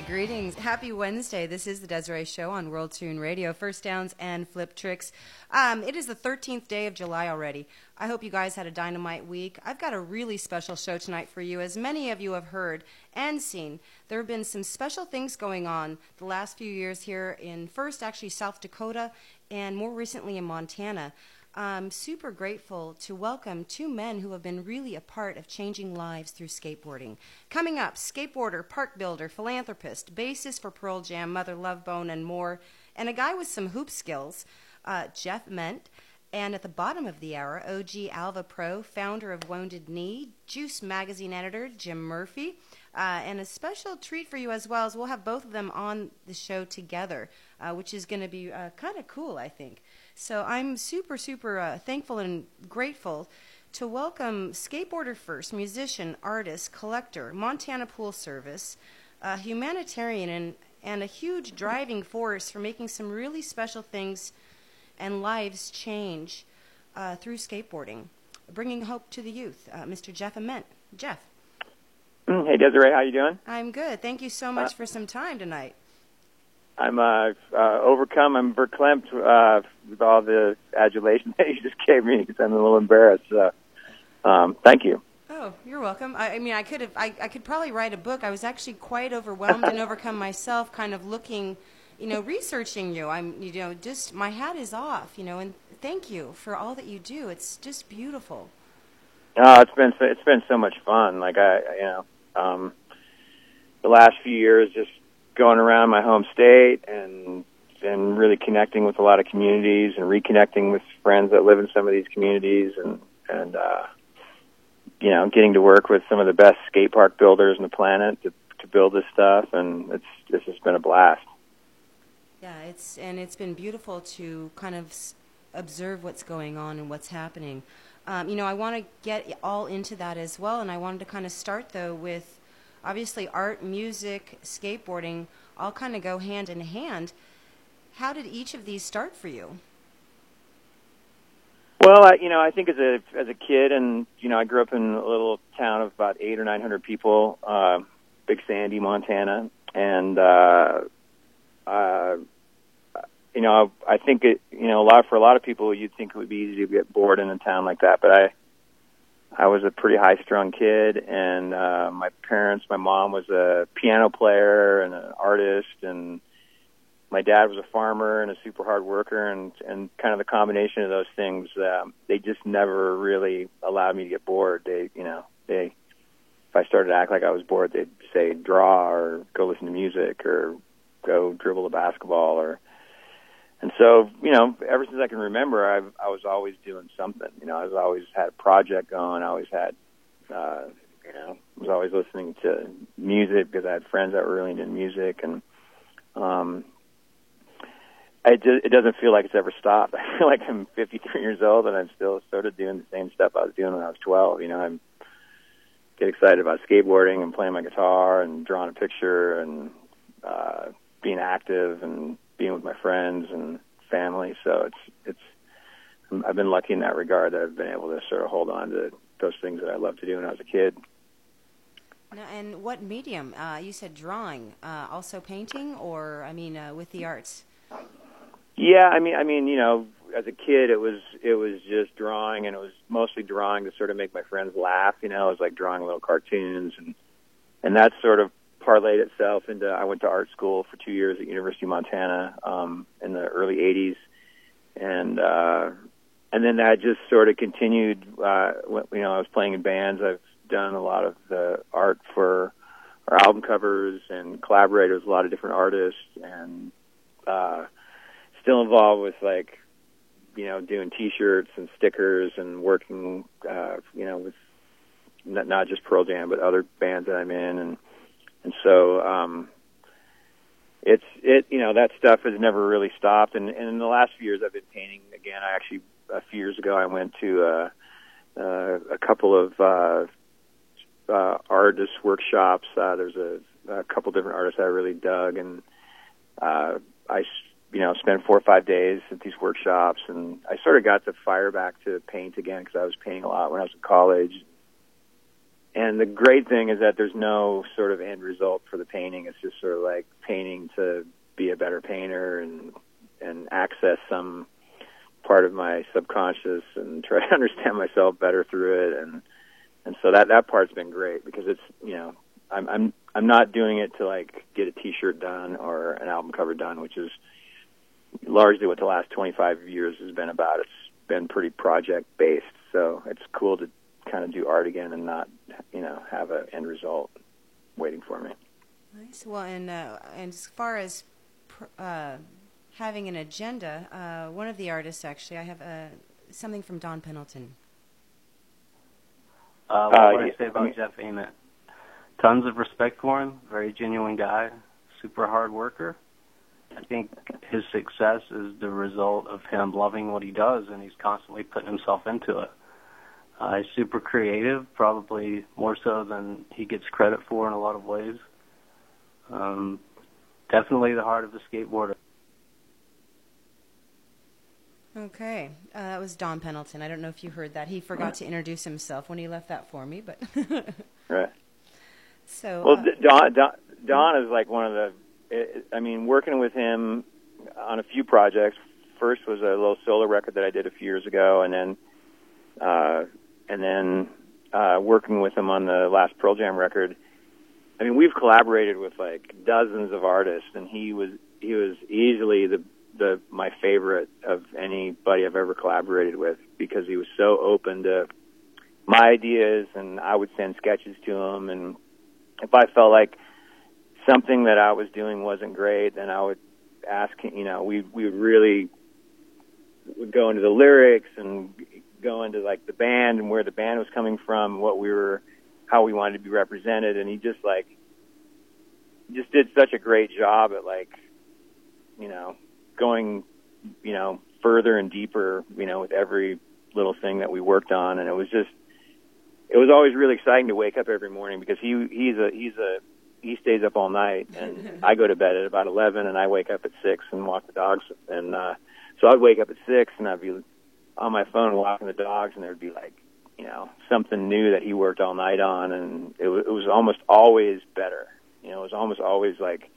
Greetings. Happy Wednesday. This is the Desiree Show on World Tune Radio. First downs and flip tricks. Um, it is the 13th day of July already. I hope you guys had a dynamite week. I've got a really special show tonight for you. As many of you have heard and seen, there have been some special things going on the last few years here in first, actually, South Dakota, and more recently in Montana. I'm super grateful to welcome two men who have been really a part of changing lives through skateboarding. Coming up, skateboarder, park builder, philanthropist, bassist for Pearl Jam, Mother Love Bone, and more, and a guy with some hoop skills, uh, Jeff Ament. And at the bottom of the hour, OG Alva Pro, founder of Wounded Knee, Juice Magazine editor Jim Murphy, uh, and a special treat for you as well as we'll have both of them on the show together, uh, which is going to be uh, kind of cool, I think. So I'm super, super uh, thankful and grateful to welcome skateboarder first, musician, artist, collector, Montana Pool Service, a humanitarian, and, and a huge driving force for making some really special things and lives change uh, through skateboarding, bringing hope to the youth. Uh, Mr. Jeff Ament. Jeff. Hey Desiree, how you doing? I'm good. Thank you so much uh, for some time tonight. I'm uh, uh, overcome. I'm verklempt uh, with all the adulation that you just gave me because I'm a little embarrassed. So, um, thank you. Oh, you're welcome. I, I mean, I could have. I, I could probably write a book. I was actually quite overwhelmed and overcome myself, kind of looking, you know, researching you. I'm, you know, just my hat is off, you know, and thank you for all that you do. It's just beautiful. Oh, it's been so, it's been so much fun. Like I, you know, um, the last few years, just going around my home state and and really connecting with a lot of communities and reconnecting with friends that live in some of these communities and and uh you know getting to work with some of the best skate park builders on the planet to to build this stuff. And it's this has been a blast. Yeah it's and it's been beautiful to kind of observe what's going on and what's happening. Um, you know i want to get all into that as well and i wanted to kind of start though with obviously art, music, skateboarding all kind of go hand in hand. How did each of these start for you? Well, I, you know, I think as a as a kid, and you know, I grew up in a little town of about eight or nine hundred people, uh, Big Sandy, Montana, and uh, uh, you know, I think it, you know, a lot for a lot of people, you'd think it would be easy to get bored in a town like that, but I I was a pretty high strung kid, and uh, my parents, my mom was a piano player and an artist, and my dad was a farmer and a super hard worker, and and kind of the combination of those things, um, they just never really allowed me to get bored. They, you know, they if I started to act like I was bored, they'd say draw or go listen to music or go dribble a basketball or and so, you know, ever since I can remember, I've I was always doing something. You know, I was always had a project going. I always had, uh, you know, was always listening to music because I had friends that were really into music, and um, it it doesn't feel like it's ever stopped. I feel like I'm 53 years old and I'm still sort of doing the same stuff I was doing when I was 12. You know, I'm get excited about skateboarding and playing my guitar and drawing a picture and uh, being active and being with my friends and family. So it's it's I've been lucky in that regard that I've been able to sort of hold on to those things that I loved to do when I was a kid. Now, and what medium? Uh, you said drawing, uh, also painting, or I mean, uh, with the arts. Yeah, I mean, I mean, you know, as a kid, it was it was just drawing, and it was mostly drawing to sort of make my friends laugh. You know, it was like drawing little cartoons, and and that sort of parlayed itself into I went to art school for two years at University of Montana um, in the early '80s, and uh, and then that just sort of continued. Uh, you know, I was playing in bands. I've done a lot of the art for our album covers and collaborated with a lot of different artists, and uh, still involved with like you know doing T-shirts and stickers and working uh, you know with not, not just Pearl Jam but other bands that I'm in and and so um, it's it you know that stuff has never really stopped. And, and in the last few years, I've been painting again. I actually a few years ago I went to uh, uh, a couple of uh, uh, artist workshops. Uh, there's a, a couple different artists I really dug, and uh, I you know spent four or five days at these workshops, and I sort of got to fire back to paint again because I was painting a lot when I was in college and the great thing is that there's no sort of end result for the painting. It's just sort of like painting to be a better painter and and access some part of my subconscious and try to understand myself better through it and and so that that part's been great because it's you know I'm I'm I'm not doing it to like get a T-shirt done or an album cover done, which is largely what the last 25 years has been about. It's been pretty project based, so it's cool to kind of do art again and not you know have an end result waiting for me. Nice. Well, and uh, and as far as uh, having an agenda, uh, one of the artists actually, I have uh, something from Don Pendleton. Uh, what would I say about Jeff Ament? Tons of respect for him. Very genuine guy. Super hard worker. I think his success is the result of him loving what he does, and he's constantly putting himself into it. Uh, he's super creative, probably more so than he gets credit for in a lot of ways. Um, definitely the heart of the skateboarder. Okay, uh, that was Don Pendleton. I don't know if you heard that. He forgot to introduce himself when he left that for me, but right. So well, uh, Don, Don Don is like one of the. I mean, working with him on a few projects. First was a little solo record that I did a few years ago, and then uh, and then uh, working with him on the last Pearl Jam record. I mean, we've collaborated with like dozens of artists, and he was he was easily the the my favorite of anybody I've ever collaborated with because he was so open to my ideas, and I would send sketches to him, and if I felt like something that I was doing wasn't great, then I would ask. You know, we we would really would go into the lyrics and go into like the band and where the band was coming from, what we were, how we wanted to be represented, and he just like just did such a great job at like you know going, you know, further and deeper, you know, with every little thing that we worked on, and it was just, it was always really exciting to wake up every morning because he he's a he's a he stays up all night, and I go to bed at about eleven, and I wake up at six and walk the dogs, and uh, so I'd wake up at six, and I'd be on my phone walking the dogs, and there'd be like, you know, something new that he worked all night on, and it, it was almost always better. You know, it was almost always like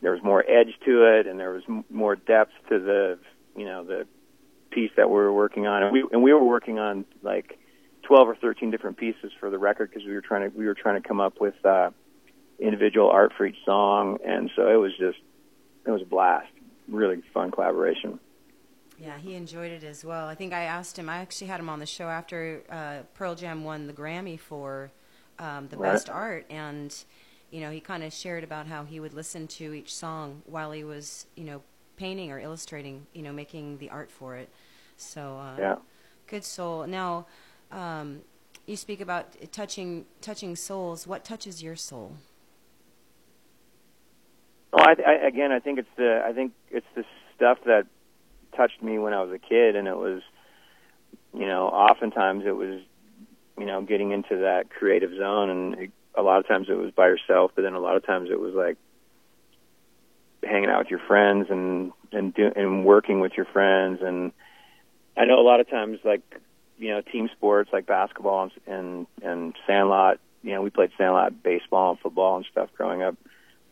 there was more edge to it, and there was m- more depth to the you know the piece that we were working on, and we and we were working on like twelve or thirteen different pieces for the record because we were trying to we were trying to come up with uh, individual art for each song, and so it was just it was a blast, really fun collaboration. Yeah, he enjoyed it as well. I think I asked him. I actually had him on the show after uh, Pearl Jam won the Grammy for um, the right. best art, and you know, he kind of shared about how he would listen to each song while he was, you know, painting or illustrating, you know, making the art for it. So, uh, yeah. good soul. Now, um, you speak about touching touching souls. What touches your soul? Well, I, I, again, I think it's the I think it's the stuff that touched me when I was a kid, and it was, you know, oftentimes it was, you know, getting into that creative zone and a lot of times it was by yourself, but then a lot of times it was like hanging out with your friends and and do, and working with your friends. And I know a lot of times like you know team sports like basketball and and, and sandlot. You know, we played sandlot baseball and football and stuff growing up.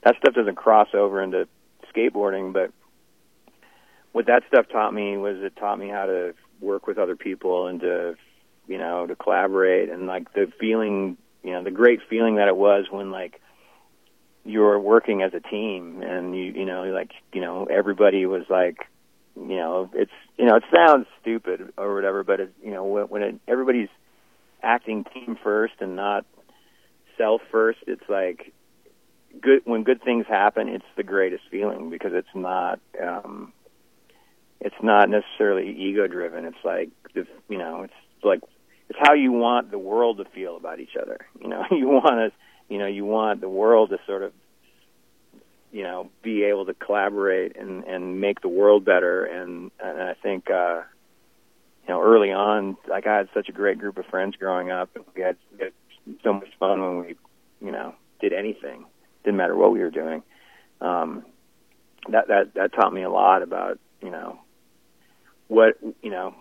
That stuff doesn't cross over into skateboarding, but what that stuff taught me was it taught me how to work with other people and to you know to collaborate. And like the feeling you know the great feeling that it was when like you were working as a team and you you know like you know everybody was like you know it's you know it sounds stupid or whatever but it you know when, when it, everybody's acting team first and not self first it's like good when good things happen it's the greatest feeling because it's not um it's not necessarily ego driven it's like the you know it's like it's how you want the world to feel about each other. You know, you want to, you know, you want the world to sort of, you know, be able to collaborate and and make the world better. And and I think, uh, you know, early on, like I had such a great group of friends growing up. We had, we had so much fun when we, you know, did anything. Didn't matter what we were doing. Um, that that that taught me a lot about, you know, what you know,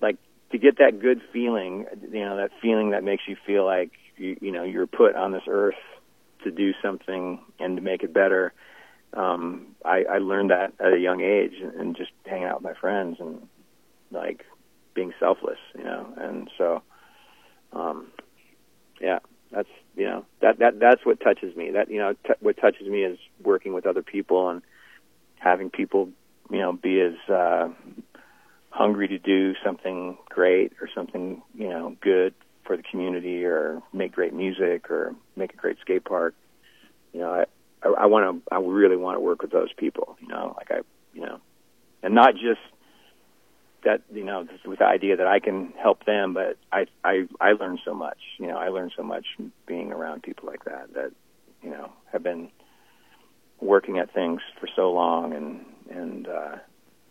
like to get that good feeling, you know, that feeling that makes you feel like you, you know you're put on this earth to do something and to make it better. Um, I, I learned that at a young age, and just hanging out with my friends and like being selfless, you know. And so, um, yeah, that's you know that that that's what touches me. That you know t- what touches me is working with other people and having people you know be as uh, hungry to do something great or something you know good for the community or make great music or make a great skate park. You know, I I, I want to I really want to work with those people. You know, like I you know, and not just that you know with the idea that I can help them, but I I I learned so much. You know, I learned so much being around people like that that you know have been working at things for so long, and and uh,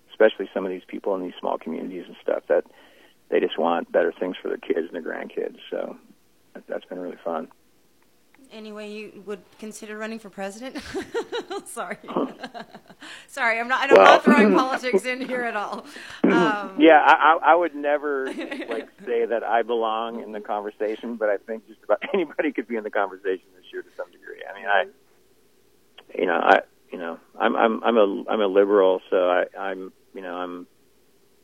especially some of these people in these small communities and stuff that they just want better things for their kids and their grandkids. So that's been really fun. Anyway, you would consider running for president? Sorry, sorry, I'm not. I'm well, not throwing politics in here at all. Um, yeah, I, I would never like say that I belong in the conversation, but I think just about anybody could be in the conversation this year to some degree. I mean, I, you know, I, you know, I'm I'm I'm a I'm a liberal, so I I'm you know I'm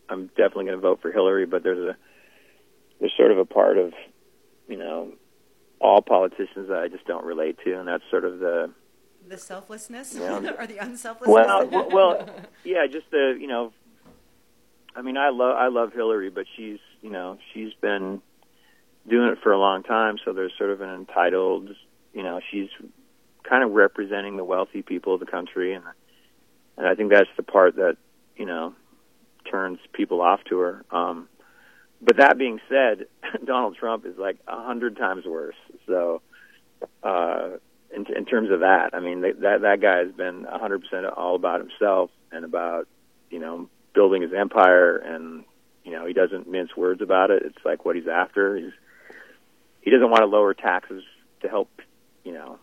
I'm definitely going to vote for Hillary, but there's a there's sort of a part of you know all politicians that I just don't relate to, and that's sort of the the selflessness or the unselflessness. Well, well, yeah, just the you know, I mean, I love I love Hillary, but she's you know she's been doing it for a long time, so there's sort of an entitled, you know, she's kind of representing the wealthy people of the country, and and I think that's the part that you know turns people off to her. Um, but that being said, Donald Trump is like a hundred times worse. So, uh, in, in terms of that, I mean, that that guy has been hundred percent all about himself and about you know building his empire, and you know he doesn't mince words about it. It's like what he's after. He's he doesn't want to lower taxes to help you know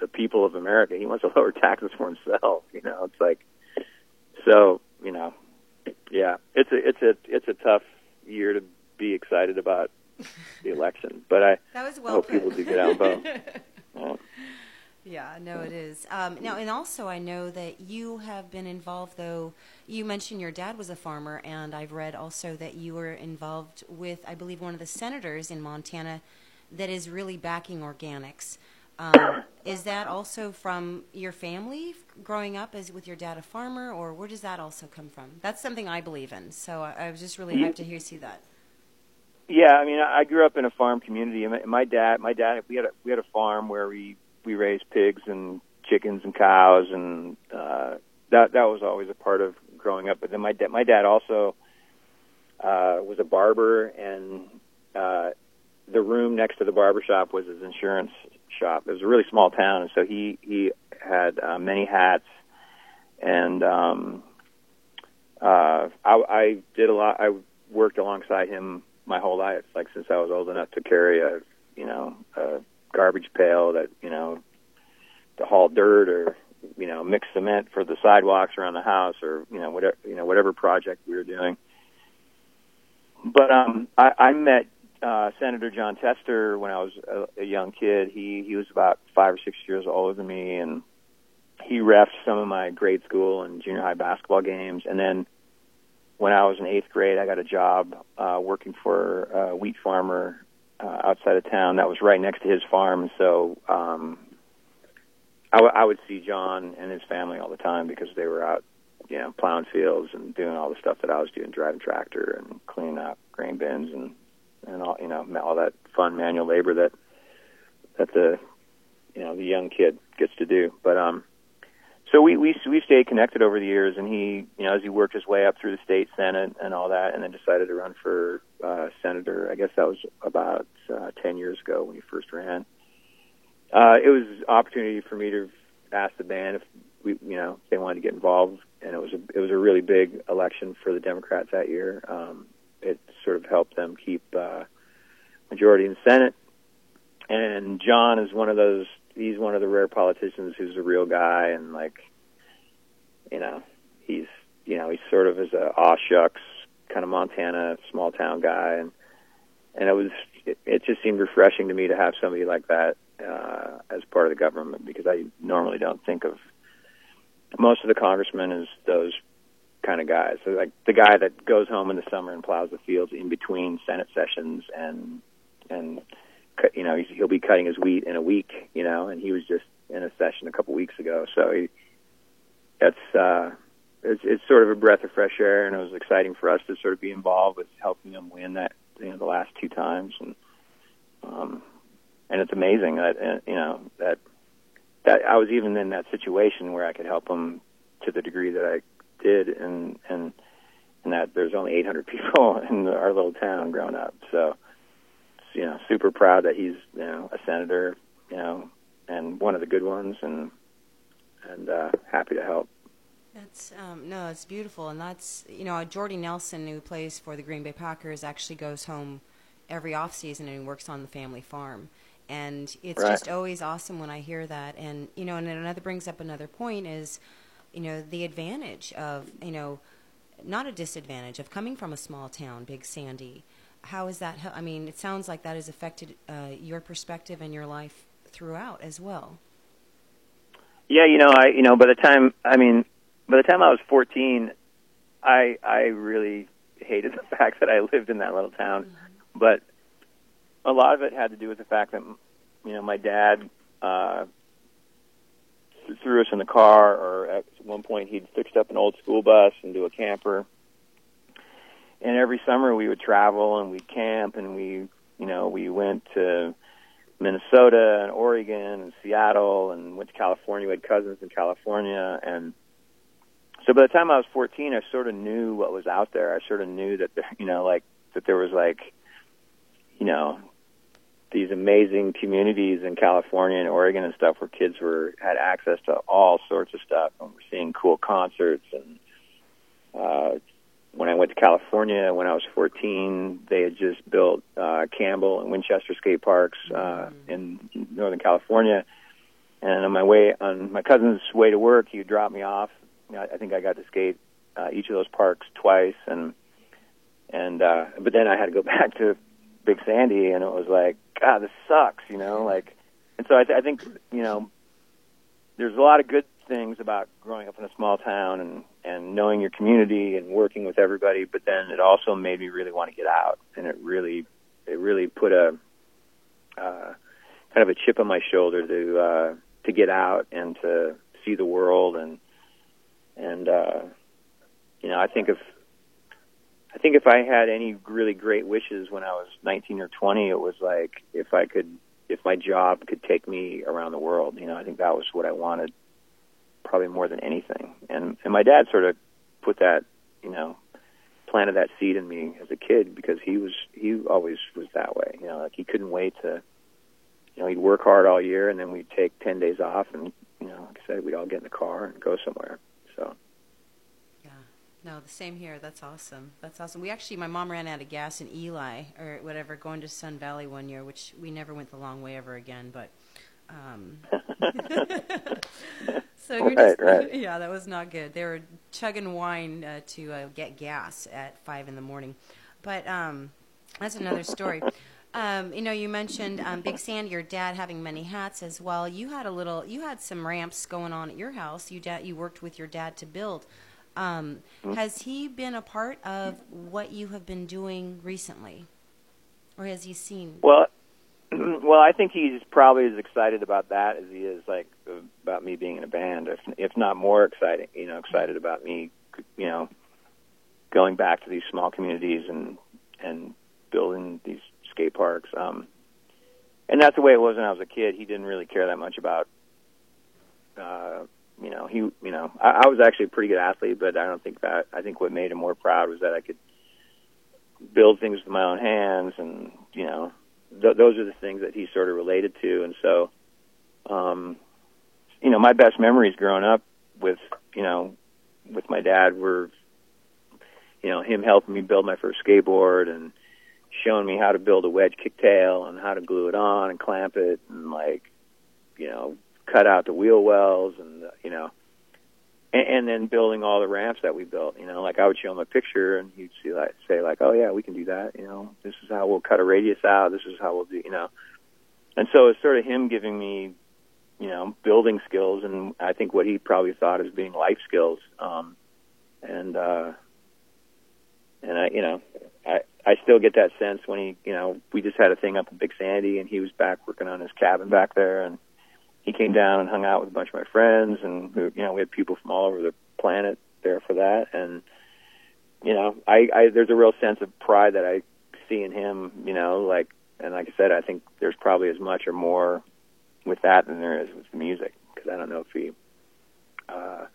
the people of America. He wants to lower taxes for himself. You know, it's like so. You know, yeah, it's a it's a it's a tough year to be excited about the election. But I, that was well hope put. people do get out and vote. yeah. Yeah, no, it is. Um, now, and also, I know that you have been involved, though. You mentioned your dad was a farmer, and I've read also that you were involved with, I believe, one of the senators in Montana that is really backing organics. Um, is that also from your family growing up as with your dad a farmer, or where does that also come from? That's something I believe in. So I, I was just really hyped to hear see that. Yeah, I mean, I grew up in a farm community. My, my dad, my dad, we had a we had a farm where we we raised pigs and chickens and cows, and uh, that that was always a part of growing up. But then my dad, my dad also uh, was a barber, and uh, the room next to the barber shop was his insurance shop. It was a really small town, and so he he had uh, many hats, and um, uh, I, I did a lot. I worked alongside him my whole life, like since I was old enough to carry a you know a garbage pail that you know to haul dirt or you know mix cement for the sidewalks around the house or you know whatever you know whatever project we were doing. But um, I, I met uh, Senator Jon Tester when I was a, a young kid. He he was about five or six years older than me, and he refed some of my grade school and junior high basketball games. And then when I was in eighth grade, I got a job uh, working for a wheat farmer uh, outside of town that was right next to his farm. So um, I, w- I would see Jon and his family all the time because they were out, you know, plowing fields and doing all the stuff that I was doing, driving tractor and cleaning up grain bins and and all you know all that fun manual labor that that the you know the young kid gets to do. But um, so we we we stayed connected over the years, and he you know as he worked his way up through the state senate and all that, and then decided to run for uh, senator. I guess that was about uh, ten years ago when he first ran. Uh, it was an opportunity for me to ask the band if we you know if they wanted to get involved, and it was a it was a really big election for the Democrats that year. Um, it sort of helped them keep uh, majority in the Senate. And Jon is one of those. He's one of the rare politicians who's a real guy, and like, you know, he's you know he's sort of as a aw shucks kind of Montana small town guy, and and it was it, it just seemed refreshing to me to have somebody like that uh, as part of the government because I normally don't think of most of the congressmen as those kind of guys. So like the guy that goes home in the summer and plows the fields in between Senate sessions and and you know he'll be cutting his wheat in a week, you know, and he was just in a session a couple weeks ago. So he, that's uh, it's, it's sort of a breath of fresh air, and it was exciting for us to sort of be involved with helping them win that you know the last two times, and um, and it's amazing that uh, you know that that I was even in that situation where I could help them to the degree that I did, and and and that there's only 800 people in our little town growing up, so you know super proud that he's you know a senator, you know, and one of the good ones, and and uh, happy to help. That's um, no, it's beautiful, and that's you know Jordy Nelson, who plays for the Green Bay Packers, actually goes home every off season and works on the family farm, and it's right. just always awesome when I hear that. And you know, and another brings up another point is, you know, the advantage of you know, not a disadvantage of coming from a small town, Big Sandy. How is that? I mean, it sounds like that has affected uh, your perspective and your life throughout as well. Yeah, you know, I you know, by the time I mean, by the time I was 14, I I really hated the fact that I lived in that little town, mm-hmm. but a lot of it had to do with the fact that you know my dad uh, threw us in the car, or at one point he'd fixed up an old school bus into a camper. And every summer we would travel and we'd camp and we, you know, we went to Minnesota and Oregon and Seattle and went to California. We had cousins in California and so by the time I was 14, I sort of knew what was out there. I sort of knew that there, you know, like that there was like, you know, these amazing communities in California and Oregon and stuff where kids were had access to all sorts of stuff and we're seeing cool concerts and uh when I went to California when I was 14, they had just built uh, Campbell and Winchester skate parks uh, mm-hmm. in Northern California. And on my way, on my cousin's way to work, he would drop me off. I think I got to skate uh, each of those parks twice, and and uh, but then I had to go back to Big Sandy, and it was like, God, this sucks, you know, like. And so I, th- I think you know, there's a lot of good things about growing up in a small town and and knowing your community and working with everybody but then it also made me really want to get out. And it really it really put a uh kind of a chip on my shoulder to uh to get out and to see the world. And and uh you know I think if I think if I had any really great wishes when I was 19 or 20 it was like if I could if my job could take me around the world you know I think that was what I wanted probably more than anything. And and my dad sort of put that, you know, planted that seed in me as a kid because he was he always was that way. You know, like he couldn't wait to you know, he'd work hard all year and then we'd take ten days off and you know, like I said, we'd all get in the car and go somewhere. So Yeah. No, the same here. That's awesome. That's awesome. We actually, my mom ran out of gas in Ely or whatever, going to Sun Valley one year, which we never went the long way ever again. But um, So right, just, right. yeah, that was not good. They were chugging wine uh, to uh, get gas at five in the morning, but um, that's another story. Um, you know, you mentioned um, Big Sandy, your dad having many hats as well. You had a little, you had some ramps going on at your house. You dad, you worked with your dad to build. Um, mm-hmm. Has he been a part of what you have been doing recently, or has he seen? Well, well, I think he's probably as excited about that as he is like about me being in a band, if if not more exciting. You know, excited about me, you know, going back to these small communities and and building these skate parks. Um, and that's the way it was when I was a kid. He didn't really care that much about. Uh, you know, he, you know, I, I was actually a pretty good athlete, but I don't think that. I think what made him more proud was that I could build things with my own hands, and you know, th- those are the things that he sort of related to, and so, um, you know, my best memories growing up with, you know, with my dad were, you know, him helping me build my first skateboard and showing me how to build a wedge kicktail and how to glue it on and clamp it and like, you know, cut out the wheel wells and you know, and, and then building all the ramps that we built. You know, like I would show him a picture, and he'd see like say like, "Oh yeah, we can do that." You know, this is how we'll cut a radius out. This is how we'll do. You know, and so it's sort of him giving me, you know, building skills, and I think what he probably thought as being life skills. Um, and uh, and I, you know, I I still get that sense when he, you know, we just had a thing up in Big Sandy, and he was back working on his cabin back there, and he came down and hung out with a bunch of my friends, and you know, we had people from all over the planet there for that, and you know, I, I there's a real sense of pride that I see in him, you know, like, and like I said, I think there's probably as much or more with that than there is with the music, because I don't know if he. Uh,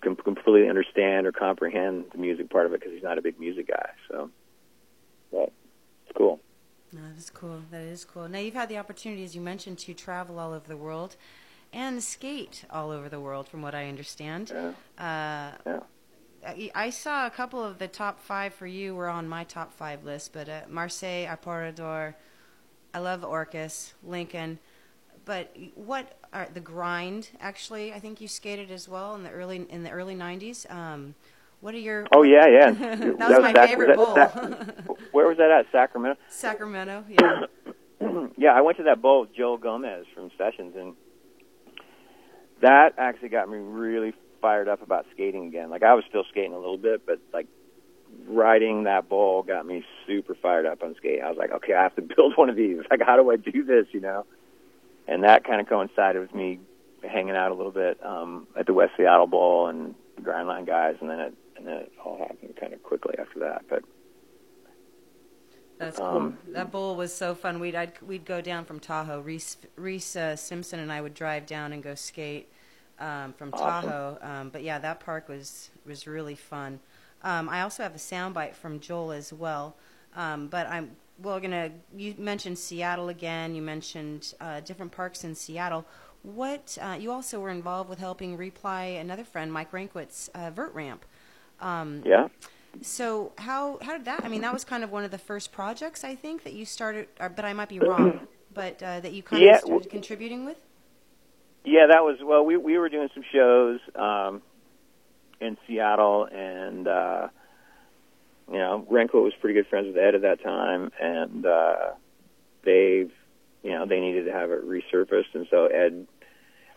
can completely understand or comprehend the music part of it because he's not a big music guy. So, but it's cool. No, that is cool. That is cool. Now you've had the opportunity, as you mentioned, to travel all over the world and skate all over the world, from what I understand. Yeah. Uh, yeah. I saw a couple of the top five for you were on my top five list, but uh, Marseille, Aparador, I love Orcas, Lincoln. But what are the grind? Actually, I think you skated as well in the early in the early '90s. Um, what are your? Oh yeah, yeah. that, was my Sac- favorite bowl. where was that at? Sacramento. Sacramento, yeah. yeah, I went to that bowl with Joe Gomez from Sessions, and that actually got me really fired up about skating again. Like I was still skating a little bit, but like riding that bowl got me super fired up on skate. I was like, okay, I have to build one of these. Like, how do I do this? You know and that kind of coincided with me hanging out a little bit um, at the West Seattle Bowl and the Grindline guys, and then it and it all happened kind of quickly after that. But that's cool. Um, that bowl was so fun. We'd I'd, we'd go down from Tahoe. Reese Reese uh, Simpson and I would drive down and go skate um, from awesome. Tahoe. Um, but yeah, that park was was really fun. Um, I also have a soundbite from Joel as well. Um, but I'm we're gonna. You mentioned Seattle again. You mentioned uh, different parks in Seattle. What uh, you also were involved with helping reply another friend, Mike Rankwitz, uh, Vert Ramp. Um, yeah. So how how did that? I mean, that was kind of one of the first projects I think that you started, or, but I might be wrong. but uh, that you kind yeah, of started contributing with. Yeah, that was well. We we were doing some shows um, in Seattle, and uh, you know, Renko was pretty good friends with Ed at that time, and uh, they've you know, they needed to have it resurfaced, and so Ed,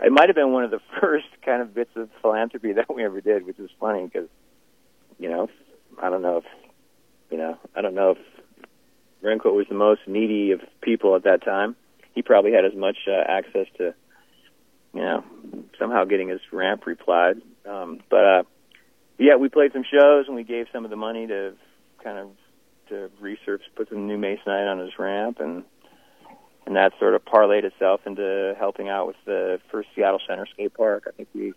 it might have been one of the first kind of bits of philanthropy that we ever did, which is funny because, you know, I don't know if, you know, I don't know if Renko was the most needy of people at that time. He probably had as much uh, access to, you know, somehow getting his ramp replied. Um, but uh, yeah, we played some shows and we gave some of the money to kind of to research, put some new masonite on his ramp, and and that sort of parlayed itself into helping out with the first Seattle Center skate park. I think we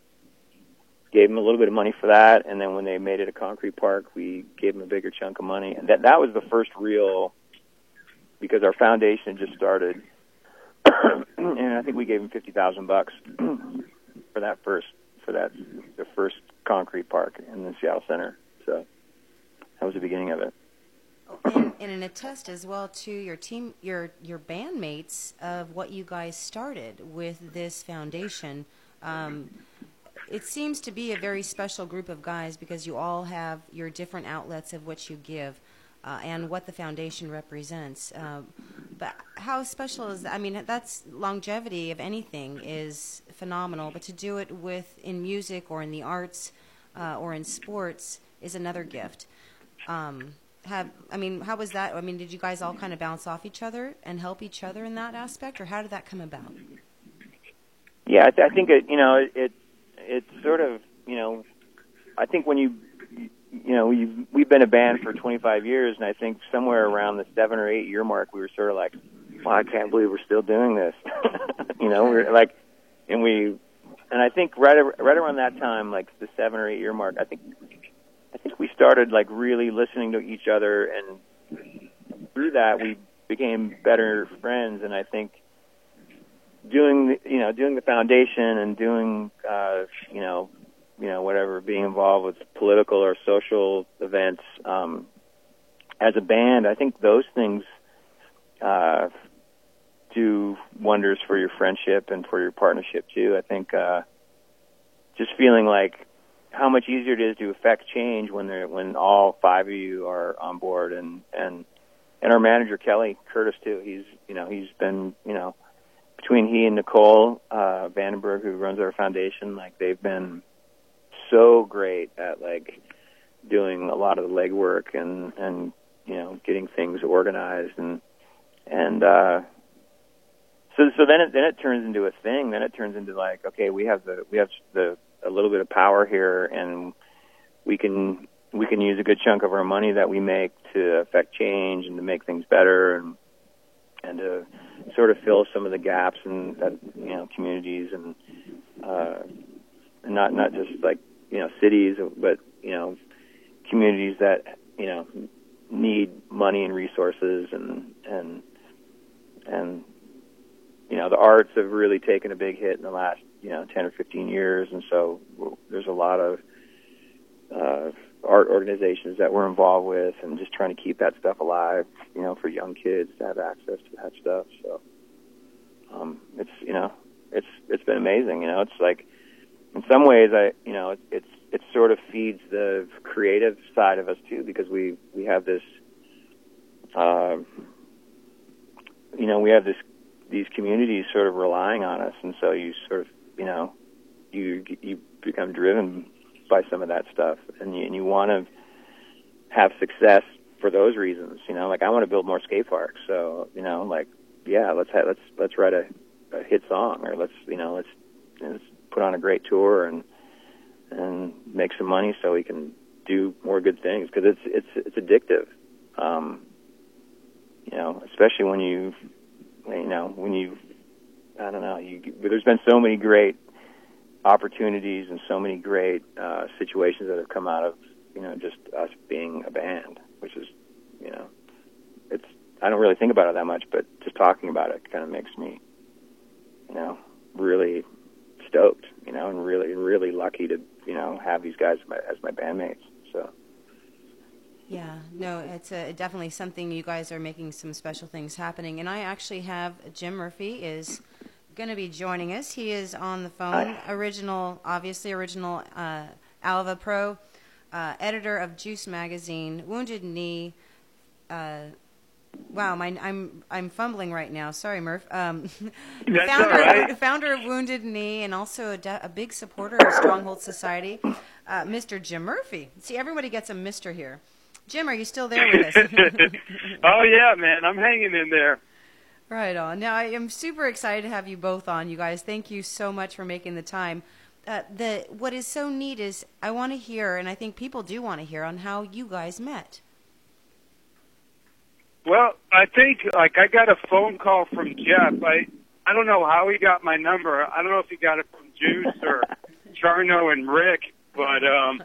gave them a little bit of money for that, and then when they made it a concrete park, we gave them a bigger chunk of money, and that that was the first real because our foundation just started, and I think we gave them fifty thousand bucks for that first for that the first concrete park in the Seattle Center. So that was the beginning of it. And, and an attest as well to your team, your your bandmates of what you guys started with this foundation. Um, it seems to be a very special group of guys because you all have your different outlets of what you give. Uh, and what the foundation represents. Um, but how special is that? I mean, that's longevity of anything is phenomenal. But to do it with in music or in the arts uh, or in sports is another gift. Um, have I mean, how was that? I mean, did you guys all kind of bounce off each other and help each other in that aspect, or how did that come about? Yeah, I, th- I think it. You know, it it's sort of you know, I think when you you know we've we've been a band for 25 years, and I think somewhere around the seven or eight year mark, we were sort of like, well, I can't believe we're still doing this. you know, we're like, and we, and I think right right around that time, like the seven or eight year mark, I think I think we started like really listening to each other, and through that we became better friends. And I think doing the, you know doing the foundation and doing uh, you know you know whatever being involved with political or social events um, as a band, I think those things uh, do wonders for your friendship and for your partnership too. I think. Uh, just feeling like how much easier it is to affect change when they're when all five of you are on board and and and our manager Kelly Curtis too. He's you know he's been you know between he and Nicole uh, Vandenberg who runs our foundation, like they've been so great at like doing a lot of the legwork and and you know getting things organized and and uh so so then it then it turns into a thing. Then it turns into like okay we have the we have the a little bit of power here and we can we can use a good chunk of our money that we make to affect change and to make things better and and to sort of fill some of the gaps in that you know communities and uh not not just like you know cities but you know communities that you know need money and resources and and and you know the arts have really taken a big hit in the last you know 10 or 15 years. And so there's a lot of uh art organizations that we're involved with and just trying to keep that stuff alive you know for young kids to have access to that stuff. So um it's you know it's it's been amazing you know it's like in some ways i you know it, it's it sort of feeds the creative side of us too because we we have this uh you know we have this these communities sort of relying on us. And so you sort of you know you you become driven by some of that stuff. And you, and you want to have success for those reasons you know? Like i want to build more skate parks. So you know like yeah let's ha- let's let's write a, a hit song or let's you know let's, let's put on a great tour and and make some money so we can do more good things. Because it's it's it's addictive. Um you know especially when you you know when you i don't know you there's been so many great opportunities and so many great uh situations that have come out of you know just us being a band which is you know it's i don't really think about it that much but just talking about it kind of makes me you know really stoked you know and really really lucky to you know have these guys as my, as my bandmates so yeah, no, it's a, definitely something you guys are making some special things happening. And I actually have Jim Murphy is going to be joining us. He is on the phone. Hi. Original, obviously original uh, Alva Pro, uh, editor of Juice Magazine, Wounded Knee. Uh, wow, my, I'm I'm fumbling right now. Sorry, Murph. Um, That's founder, all right. founder of Wounded Knee, and also a, de- a big supporter of Stronghold Society, uh, Mr. Jim Murphy. See, everybody gets a Mister here. Jim, are you still there with us? oh yeah, man, I'm hanging in there. Right on. Now, I am super excited to have you both on, you guys. Thank you so much for making the time. Uh, the what is so neat is I want to hear, and I think people do want to hear, on how you guys met. Well, I think like I got a phone call from Jeff. I I don't know how he got my number. I don't know if he got it from Juice or Charno and Rick, but um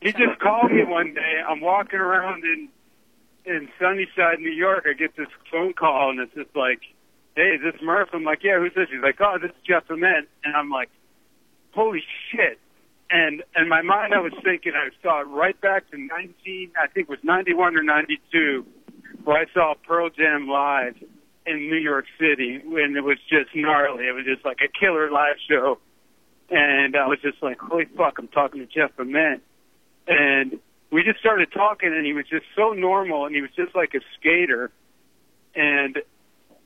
he just called me one day. I'm walking around in in Sunnyside, New York. I get this phone call and it's just like, "Hey, is this Murph?" I'm like, "Yeah, who's this?" He's like, "Oh, this is Jeff Ament," and I'm like, "Holy shit!" And in my mind, I was thinking I saw it right back to 19, I think it was 91 or 92, where I saw Pearl Jam live in New York City when it was just gnarly. It was just like a killer live show. And I was just like, holy fuck, I'm talking to Jeff Ament. And we just started talking and he was just so normal and he was just like a skater. And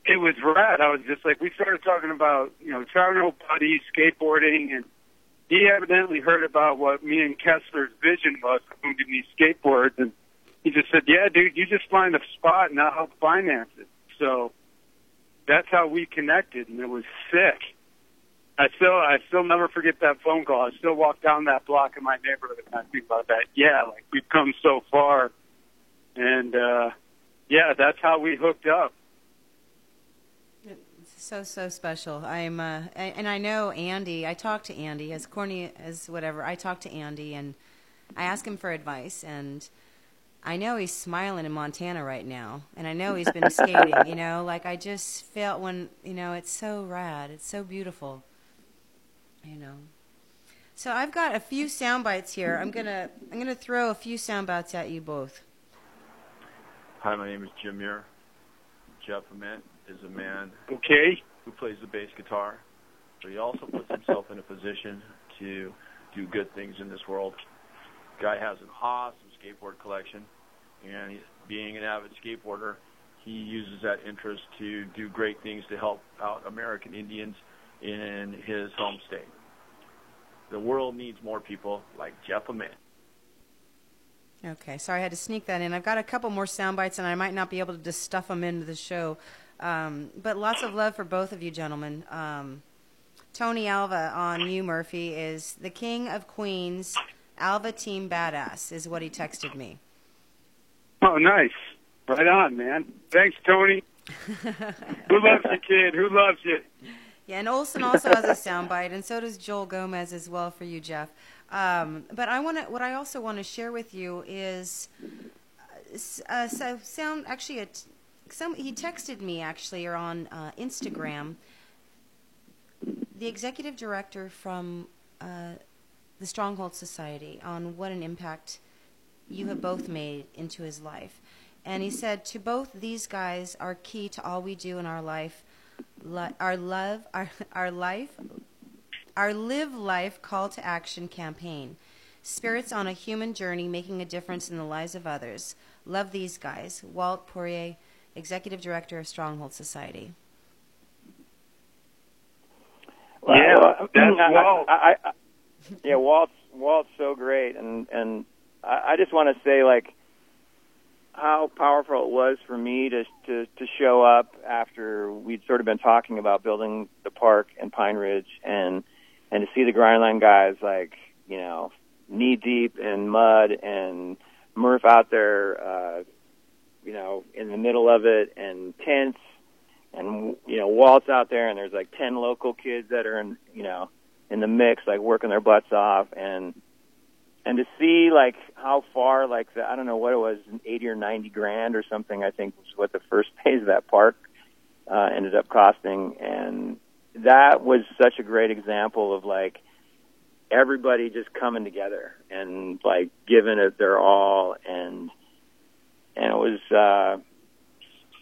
it was rad. I was just like, we started talking about, you know, Charno buddies, skateboarding, and he evidently heard about what me and Kessler's vision was for moving these skateboards. And he just said, yeah, dude, you just find a spot and I'll help finance it. So that's how we connected and it was sick. I still, I still never forget that phone call. I still walk down that block in my neighborhood and I think about that. Yeah, like we've come so far, and uh yeah, that's how we hooked up. So so special. I'm uh, and I know Andy. I talked to Andy as corny as whatever. I talked to Andy and I asked him for advice and I know he's smiling in Montana right now and I know he's been skating, you know, like I just felt when, you know, it's so rad. It's so beautiful. You know. So I've got a few sound bites here. I'm going to I'm going to throw a few sound bites at you both. Hi, my name is Jim Muir. Jeff Ament is a man Okay. who plays the bass guitar, but he also puts himself in a position to do good things in this world. Guy has an awesome skateboard collection, and he, being an avid skateboarder, he uses that interest to do great things to help out American Indians in his home state. The world needs more people like Jeff Ament. Okay, sorry I had to sneak that in. I've got a couple more sound bites, and I might not be able to just stuff them into the show. Um, but lots of love for both of you gentlemen. Um, Tony Alva on you, Murphy, is the king of queens. Alva Team Badass is what he texted me. Oh, nice. Right on, man. Thanks, Tony. Who loves you, kid? Who loves you? Yeah, and Olson also has a soundbite, and so does Joel Gomez as well for you, Jeff. Um, but I want to. What I also want to share with you is, uh, so sound actually. A t- some he texted me actually or on uh, Instagram. The executive director from uh, the Stronghold Society on what an impact you have both made into his life. And he said, to both these guys are key to all we do in our life, li- our love, our, our life, our live life call to action campaign. Spirits on a human journey making a difference in the lives of others. Love these guys. Walt Pourier, Executive Director of Stronghold Society. Well, Yeah, that's Walt. I, I, I, yeah, Walt's Walt's so great, and and I, I just want to say like how powerful it was for me to to to show up after we'd sort of been talking about building the park in Pine Ridge, and and to see the Grindline guys like you know knee deep in mud and Murph out there, uh, you know, in the middle of it, and tents and you know Walt's out there, and there's like ten local kids that are in you know in the mix, like working their butts off, and and to see like how far like the I don't know what it was, eighty or ninety grand or something. I think was what the first phase of that park uh, ended up costing, and that was such a great example of like everybody just coming together and like giving it their all, and and it was. uh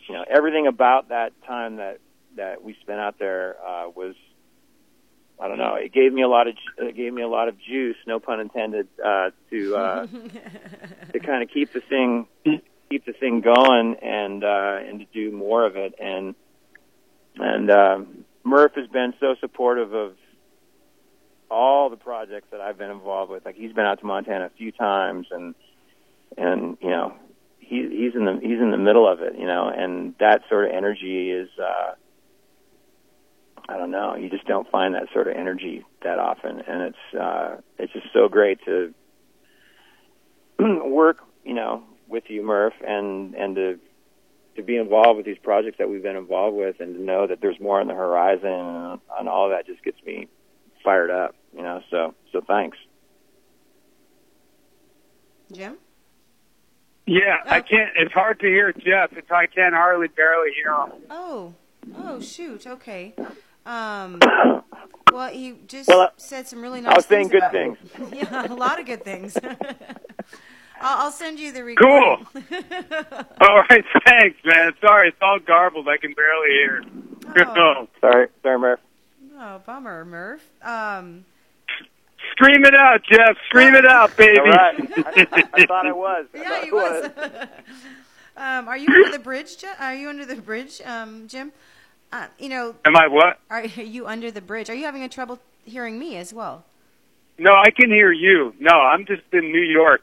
you know everything about that time that that we spent out there uh, was I don't know. It gave me a lot of it gave me a lot of juice, no pun intended, uh, to uh, to kind of keep the thing keep the thing going and uh, and to do more of it. And and um, Murph has been so supportive of all the projects that I've been involved with. Like he's been out to Montana a few times, and and you know he, he's in the he's in the middle of it, you know, and that sort of energy is uh I don't know, you just don't find that sort of energy that often and it's uh it's just so great to work, you know, with you Murph and and to to be involved with these projects that we've been involved with and to know that there's more on the horizon and, and all that just gets me fired up, you know. So so thanks. Jim? Yeah, I can't. It's hard to hear Jeff. It's I can hardly barely hear him. Oh, oh, shoot. Okay. Um, well, he just Well, uh, said some really nice. I was saying things good about- things. yeah, a lot of good things. I'll, I'll send you the recording. Cool. all right, thanks, man. Sorry, it's all garbled. I can barely hear. Oh. Sorry, sorry Murph. oh, bummer, Murph. Um, Scream it out, Jeff. Scream it out, baby. All right. I, I, I thought I was. I yeah, thought he I was. um, are you under the bridge? Je- Are you under the bridge, um, Jim? Uh, you know, Am I what? are you under the bridge? Are you having a trouble hearing me as well? No, I can hear you. No, I'm just in New York.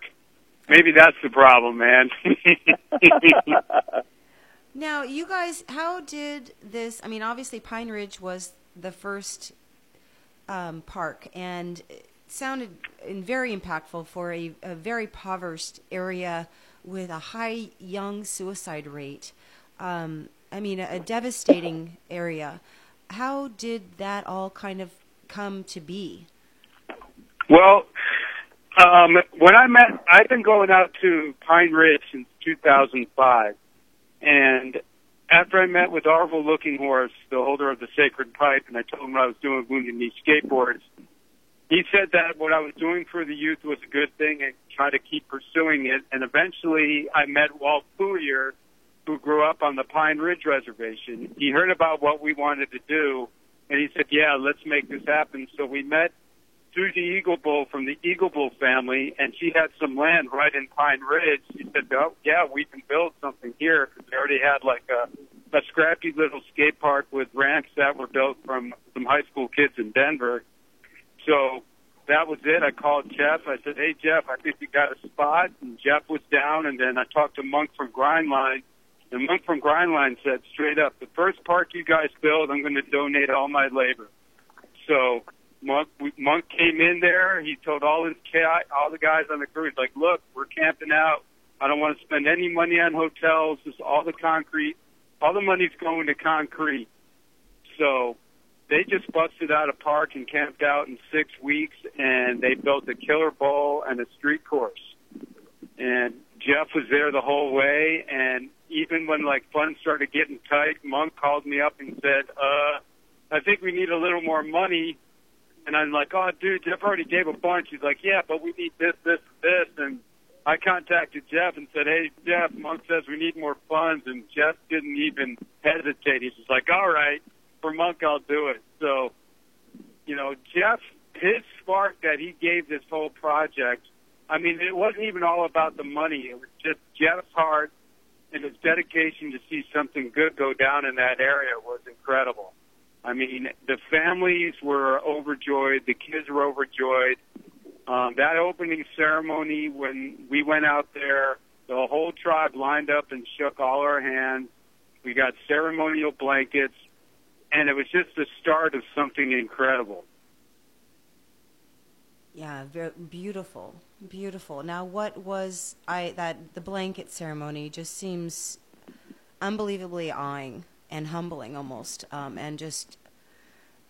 Maybe that's the problem, man. Now, you guys, how did this? I mean, obviously, Pine Ridge was the first um, park, and it sounded and very impactful for a, a very impoverished area with a high young suicide rate. Um, I mean, a, a devastating area. How did that all kind of come to be? well, um, when I met, I've been going out to Pine Ridge since 2005, and after I met with Arvol Looking Horse, the holder of the Sacred Pipe, and I told him what I was doing with Wounded Knee Skateboards, he said that what I was doing for the youth was a good thing and try to keep pursuing it. And eventually I met Walt Pourier, who grew up on the Pine Ridge Reservation. He heard about what we wanted to do, and he said, yeah, let's make this happen. So we met Susie Eaglebull from the Eaglebull family, and she had some land right in Pine Ridge. She said, "Oh, yeah, we can build something here because they already had like a a scrappy little skate park with ramps that were built from some high school kids in Denver." So that was it. I called Jeff. I said, "Hey, Jeff, I think we got a spot." And Jeff was down, and then I talked to Monk from Grindline. And Monk from Grindline said straight up, "The first park you guys build, I'm going to donate all my labor." So Monk Monk came in there. He told all his all the guys on the crew, he's like, "Look, we're camping out. I don't want to spend any money on hotels. Just all the concrete. All the money's going to concrete." So they just busted out a park and camped out in six weeks, and they built a killer bowl and a street course. And Jeff was there the whole way, and even when like funds started getting tight, Monk called me up and said, "Uh, I think we need a little more money." And I'm like, oh, dude, Jeff already gave a bunch. He's like, yeah, but we need this, this, this. And I contacted Jeff and said, hey, Jeff, Monk says we need more funds. And Jeff didn't even hesitate. He's just like, all right, for Monk, I'll do it. So, you know, Jeff, his spark that he gave this whole project, I mean, it wasn't even all about the money. It was just Jeff's heart and his dedication to see something good go down in that area was incredible. I mean, the families were overjoyed. The kids were overjoyed. Um, that opening ceremony, when we went out there, the whole tribe lined up and shook all our hands. We got ceremonial blankets, and it was just the start of something incredible. Yeah, very beautiful, beautiful. Now, what was I that the blanket ceremony just seems unbelievably awing and humbling almost, um, and just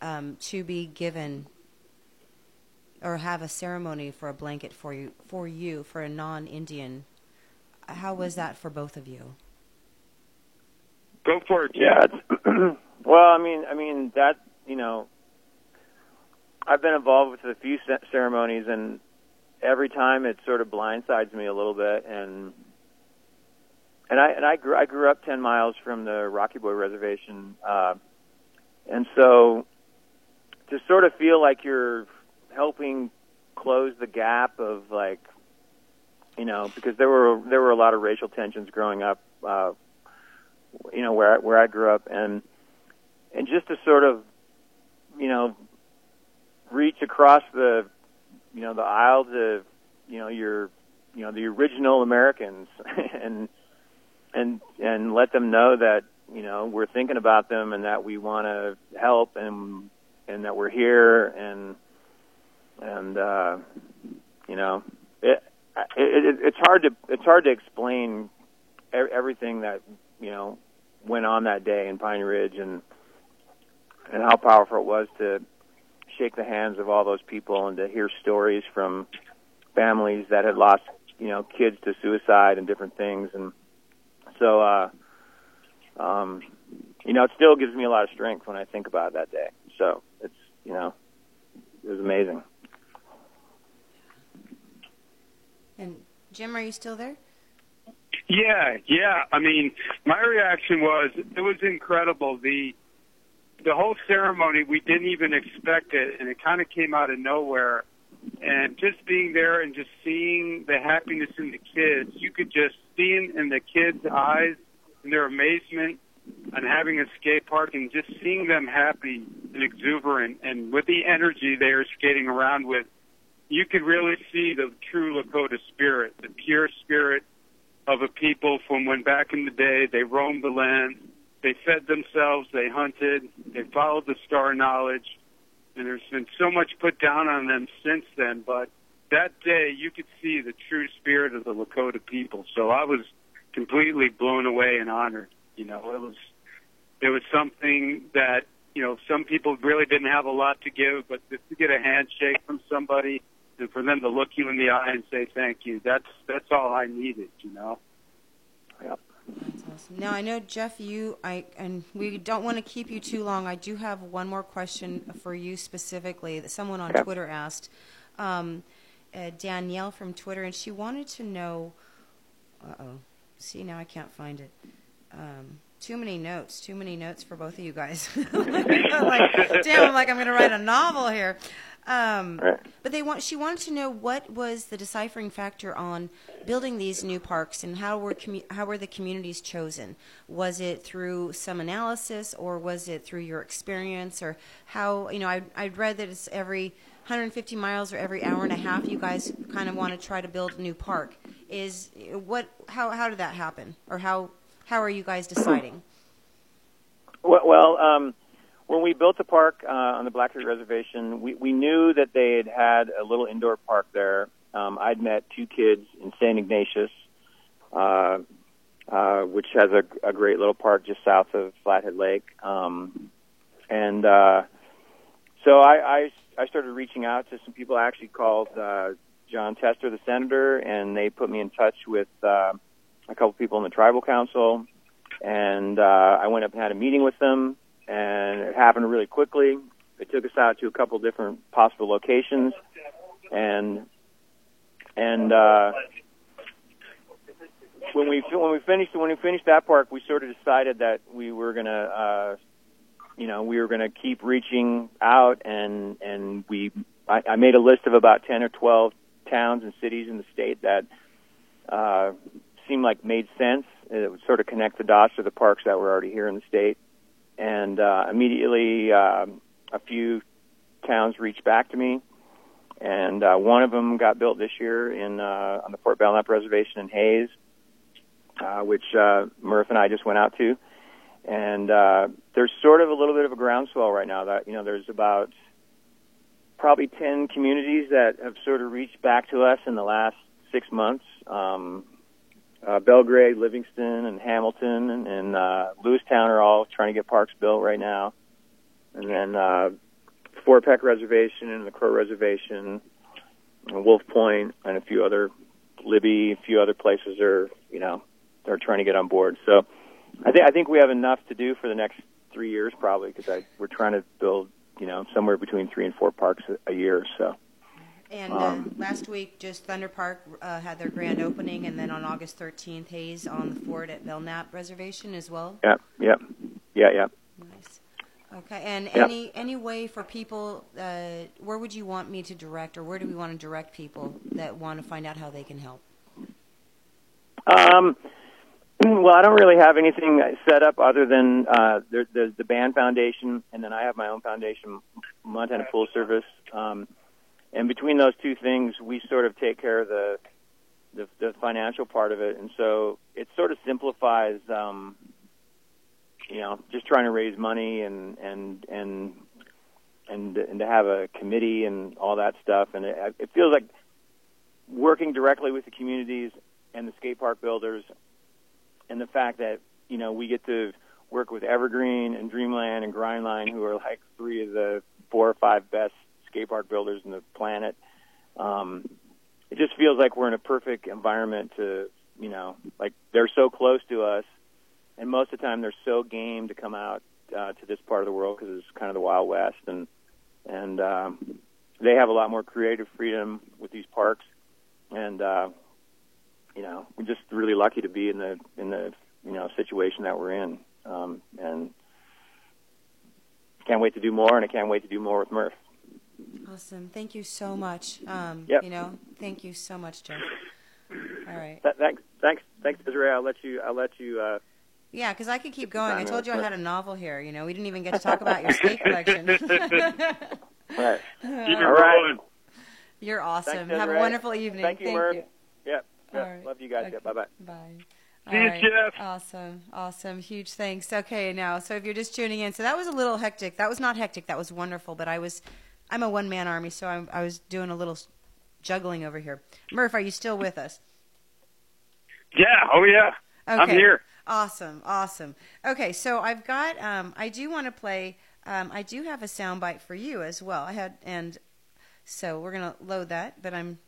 um, to be given or have a ceremony for a blanket for you for you for a non-Indian. How was that for both of you? Go for it. Yeah. well, I mean, I mean that you know, I've been involved with a few ceremonies, and every time it sort of blindsides me a little bit, and and I and I grew I grew up ten miles from the Rocky Boy Reservation, uh, and so to sort of feel like you're helping close the gap of like, you know, because there were there were a lot of racial tensions growing up, uh, you know, where I, where I grew up, and and just to sort of, you know, reach across the, you know, the aisle to, you know, your, you know, the original Americans, and and and let them know that you know we're thinking about them and that we want to help and and that we're here and and uh you know it, it, it it's hard to it's hard to explain everything that you know went on that day in Pine Ridge and and how powerful it was to shake the hands of all those people and to hear stories from families that had lost you know kids to suicide and different things and so uh um you know it still gives me a lot of strength when I think about that day so it's you know it was amazing. And Jim, are you still there? Yeah, yeah. I mean, my reaction was it was incredible. The the whole ceremony we didn't even expect it, and it kind of came out of nowhere. And just being there and just seeing the happiness in the kids, you could just see in, in the kids' eyes and their amazement and having a skate park and just seeing them happy and exuberant and with the energy they are skating around with, you could really see the true Lakota spirit, the pure spirit of a people from when back in the day they roamed the land, they fed themselves, they hunted, they followed the star knowledge, and there's been so much put down on them since then, but that day you could see the true spirit of the Lakota people. So I was completely blown away and honored. You know, it was it was something that you know some people really didn't have a lot to give, but just to get a handshake from somebody and for them to look you in the eye and say thank you, that's that's all I needed. You know. Yep. That's awesome. Now I know Jeff, you I and we don't want to keep you too long. I do have one more question for you specifically that someone on. Twitter asked. Um, uh, Danielle from Twitter, and she wanted to know. Uh oh. See now I can't find it um, too many notes, too many notes for both of you guys. like, damn, I'm like I'm going to write a novel here. Um, Right. But they want. She wanted to know what was the deciphering factor on building these new parks and how were commu- how were the communities chosen? Was it through some analysis or was it through your experience or how? You know, I I read that it's every 150 miles or every hour and a half. You guys kind of want to try to build a new park. Is what? How how did that happen? Or how how are you guys deciding? Well, well um, when we built the park uh, on the Black Creek Reservation, we, we knew that they had had a little indoor park there. Um, I'd met two kids in St. Ignatius, uh, uh, which has a, a great little park just south of Flathead Lake. Um, and uh, so I, I, I started reaching out to some people. I actually called uh, Jon Tester, the senator, and they put me in touch with uh, a couple people in the tribal council. And uh, I went up and had a meeting with them and it happened really quickly. They took us out to a couple different possible locations, and and uh, when we when we finished when we finished that park, we sort of decided that we were gonna, uh, you know, we were gonna keep reaching out, and and we I, I made a list of about ten or twelve towns and cities in the state that uh, seemed like made sense. It would sort of connect the dots to the parks that were already here in the state and uh, immediately um, a few towns reached back to me, and uh, one of them got built this year in uh, on the Fort Belknap Reservation in Hays, uh, which uh, Murph and I just went out to, and uh, there's sort of a little bit of a groundswell right now. That you know, there's about probably ten communities that have sort of reached back to us in the last six months. Um, uh, Belgrade, Livingston, and Hamilton, and, and uh, Lewistown are all trying to get parks built right now. And then uh, Fort Peck Reservation and the Crow Reservation, and Wolf Point, and a few other Libby, a few other places are you know they're trying to get on board. So I think I think we have enough to do for the next three years probably because we're trying to build you know somewhere between three and four parks a, a year. So. And uh, Um, last week, just Thunder Park uh, had their grand opening, and then on August 13th, Hays on the fort at Belknap Reservation as well. Yep, yep, yeah, yeah. Nice. Okay, and Yeah. any any way for people, uh, where would you want me to direct, or where do we want to direct people that want to find out how they can help? Um, well, I don't really have anything set up other than uh, there, there's the band foundation, and then I have my own foundation, Montana Pool Service. Um, and between those two things, we sort of take care of the, the the financial part of it, and so it sort of simplifies, um, you know, just trying to raise money and and and and and to have a committee and all that stuff, and it, it feels like working directly with the communities and the skate park builders and the fact that you know we get to work with Evergreen and Dreamland and Grindline, who are like three of the four or five best skate park builders in the planet. Um, it just feels like we're in a perfect environment to, you know, like they're so close to us, and most of the time they're so game to come out uh, to this part of the world because it's kind of the Wild West, and and um, they have a lot more creative freedom with these parks, and uh, you know, we're just really lucky to be in the in the you know situation that we're in, um, and can't wait to do more, and I can't wait to do more with Murph. Awesome. Thank you so much. Um, Yep. You know, thank you so much, Jeff. All right. Th- thanks, thanks, thanks, Desiree. I'll let you. I'll let you. Uh, Yeah, because I could keep going. I told you I had a novel here. You know, we didn't even get to talk about your skate collection. all right. Keep it All right. rolling. You're awesome. Thanks, Have a wonderful evening. Thank you, Murph. you. Yep. Yep. right. Love you guys. Okay. Yep. Bye bye. Bye. See you, Jeff. Awesome. Awesome. Huge thanks. Okay, now, so if you're just tuning in, so that was a little hectic. That was not hectic. That was wonderful. But I was, I'm a one man army, so I'm, I was doing a little juggling over here. Murph, are you still with us? Yeah. Oh yeah. Okay. I'm here. Awesome, awesome. Okay, so I've got. Um, I do want to play. Um, I do have a soundbite for you as well. I had, and so we're gonna load that. But I'm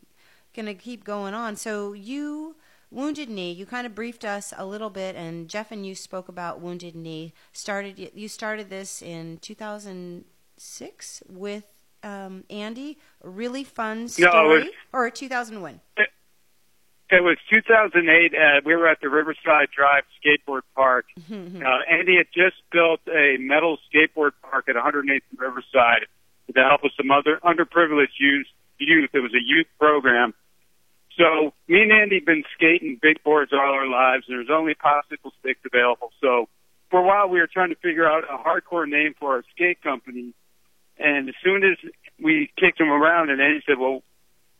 gonna keep going on. So you, wounded knee. You kind of briefed us a little bit, and Jeff and you spoke about wounded knee. Started. You started this in 2006 with um, Andy. A really fun No, it story, was- or 2001. It was 2008. Uh, we were at the Riverside Drive Skateboard Park. Uh, Andy had just built a metal skateboard park at 108th and Riverside, with the help of some other underprivileged youth. Youth. It was a youth program. So me and Andy been skating big boards all our lives, and there's only popsicle sticks available. So for a while, we were trying to figure out a hardcore name for our skate company. And as soon as we kicked him around, and Andy said, "Well,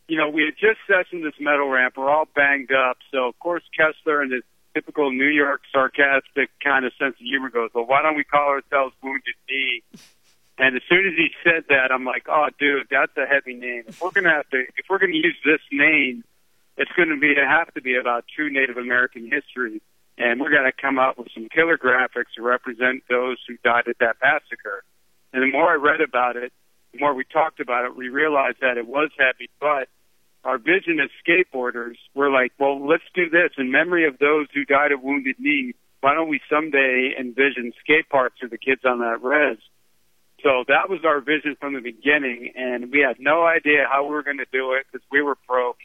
you know, we had just sessioned this metal ramp. We're all banged up. So of course Kessler and his typical New York sarcastic kind of sense of humor goes, well, why don't we call ourselves Wounded Knee? And as soon as he said that, I'm like, oh, dude, that's a heavy name. If we're gonna have to, if we're gonna use this name, it's to be it have to be about true Native American history, and we're to come up with some killer graphics to represent those who died at that massacre. And the more I read about it, the more we talked about it, we realized that it was heavy, but our vision as skateboarders, we're like, well, let's do this in memory of those who died of wounded knee. Why don't we someday envision skate parks for the kids on that res? So that was our vision from the beginning, and we had no idea how we were going to do it because we were broke.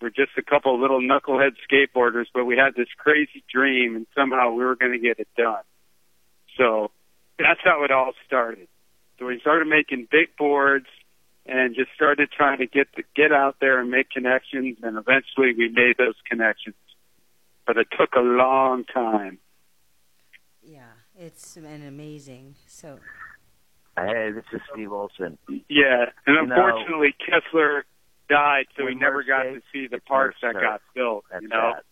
We're just a couple of little knucklehead skateboarders, but we had this crazy dream, and somehow we were going to get it done. So that's how it all started. So we started making big boards, and just started trying to get to get out there and make connections. And eventually we made those connections. But it took a long time. Yeah it's been amazing. So hey this is steve olson. Yeah and you unfortunately know, kessler died so we never got to see the parts that got built That's you know? sad.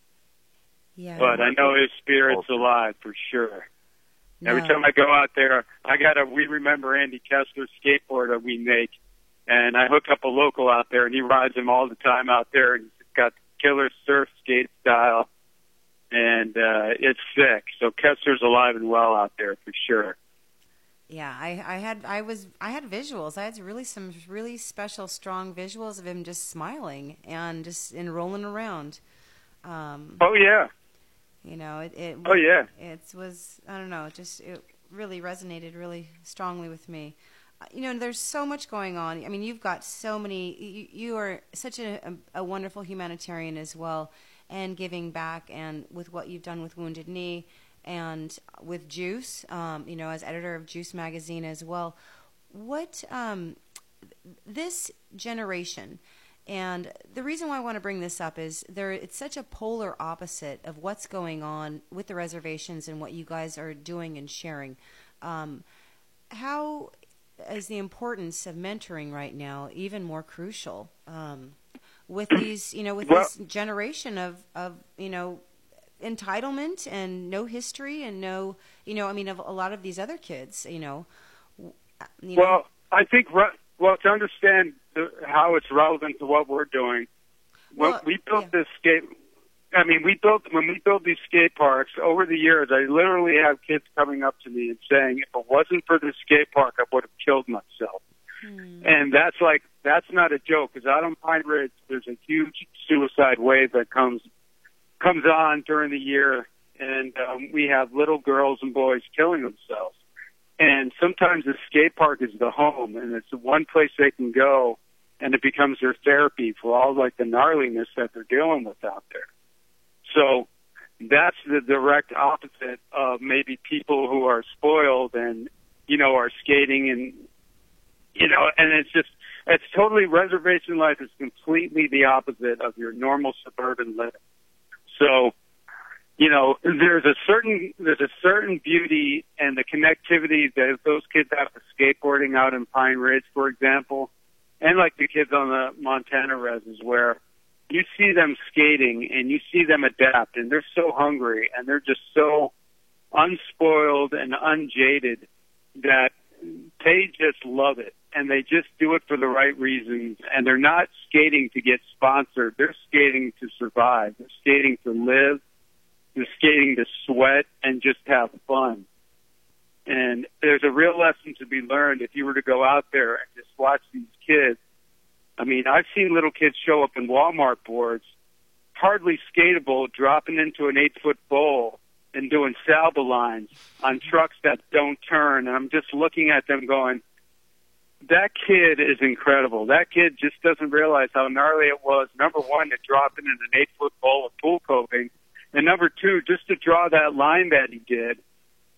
yeah. But i know his spirit's alive for sure no. Every time I go out there, I got a We Remember Andy Kessler skateboard that we make and I hook up a local out there, and he rides him all the time out there. And he's got killer surf skate style, and uh, it's sick. So Kessler's alive and well out there for sure. Yeah, I, I had I was I had visuals. I had really some really special, strong visuals of him just smiling and just and rolling around. Um, oh yeah. You know it. it oh yeah. It was I don't know. It just it really resonated really strongly with me you know, there's so much going on. I mean, you've got so many. You, you are such a, a, a, wonderful humanitarian as well, and giving back, and with what you've done with Wounded Knee, and with Juice. Um, you know, as editor of Juice magazine as well. What um, this generation, and the reason why I want to bring this up is there. It's such a polar opposite of what's going on with the reservations and what you guys are doing and sharing. Um, how is the importance of mentoring right now even more crucial um, with these, you know, with well, this generation of, of, you know, entitlement and no history and no, you know, I mean, of a lot of these other kids, you know. You well, know, I think, well, to understand how it's relevant to what we're doing, when Well, we built yeah. this skate, I mean, we built when we built these skate parks over the years. I literally have kids coming up to me and saying, "If it wasn't for this skate park, I would have killed myself." Hmm. And that's like that's not a joke because out on Pine Ridge, there's a huge suicide wave that comes comes on during the year, and um, we have little girls and boys killing themselves. And sometimes the skate park is the home, and it's the one place they can go, and it becomes their therapy for all like the gnarliness that they're dealing with out there. So that's the direct opposite of maybe people who are spoiled and you know are skating and you know and it's just it's totally reservation life is completely the opposite of your normal suburban living. So you know there's a certain there's a certain beauty and the connectivity that those kids have to skateboarding out in Pine Ridge, for example, and like the kids on the Montana reses where you see them skating and you see them adapt and they're so hungry and they're just so unspoiled and unjaded that they just love it. And they just do it for the right reasons. And they're not skating to get sponsored. They're skating to survive. They're skating to live. They're skating to sweat and just have fun and there's a real lesson to be learned if you were to go out there and just watch these kids I mean, I've seen little kids show up in Walmart boards, hardly skatable, dropping into an eight foot bowl and doing salva lines on trucks that don't turn. And I'm just looking at them going, that kid is incredible. That kid just doesn't realize how gnarly it was. Number one, to drop in an eight foot bowl of pool coping. And number two, just to draw that line that he did.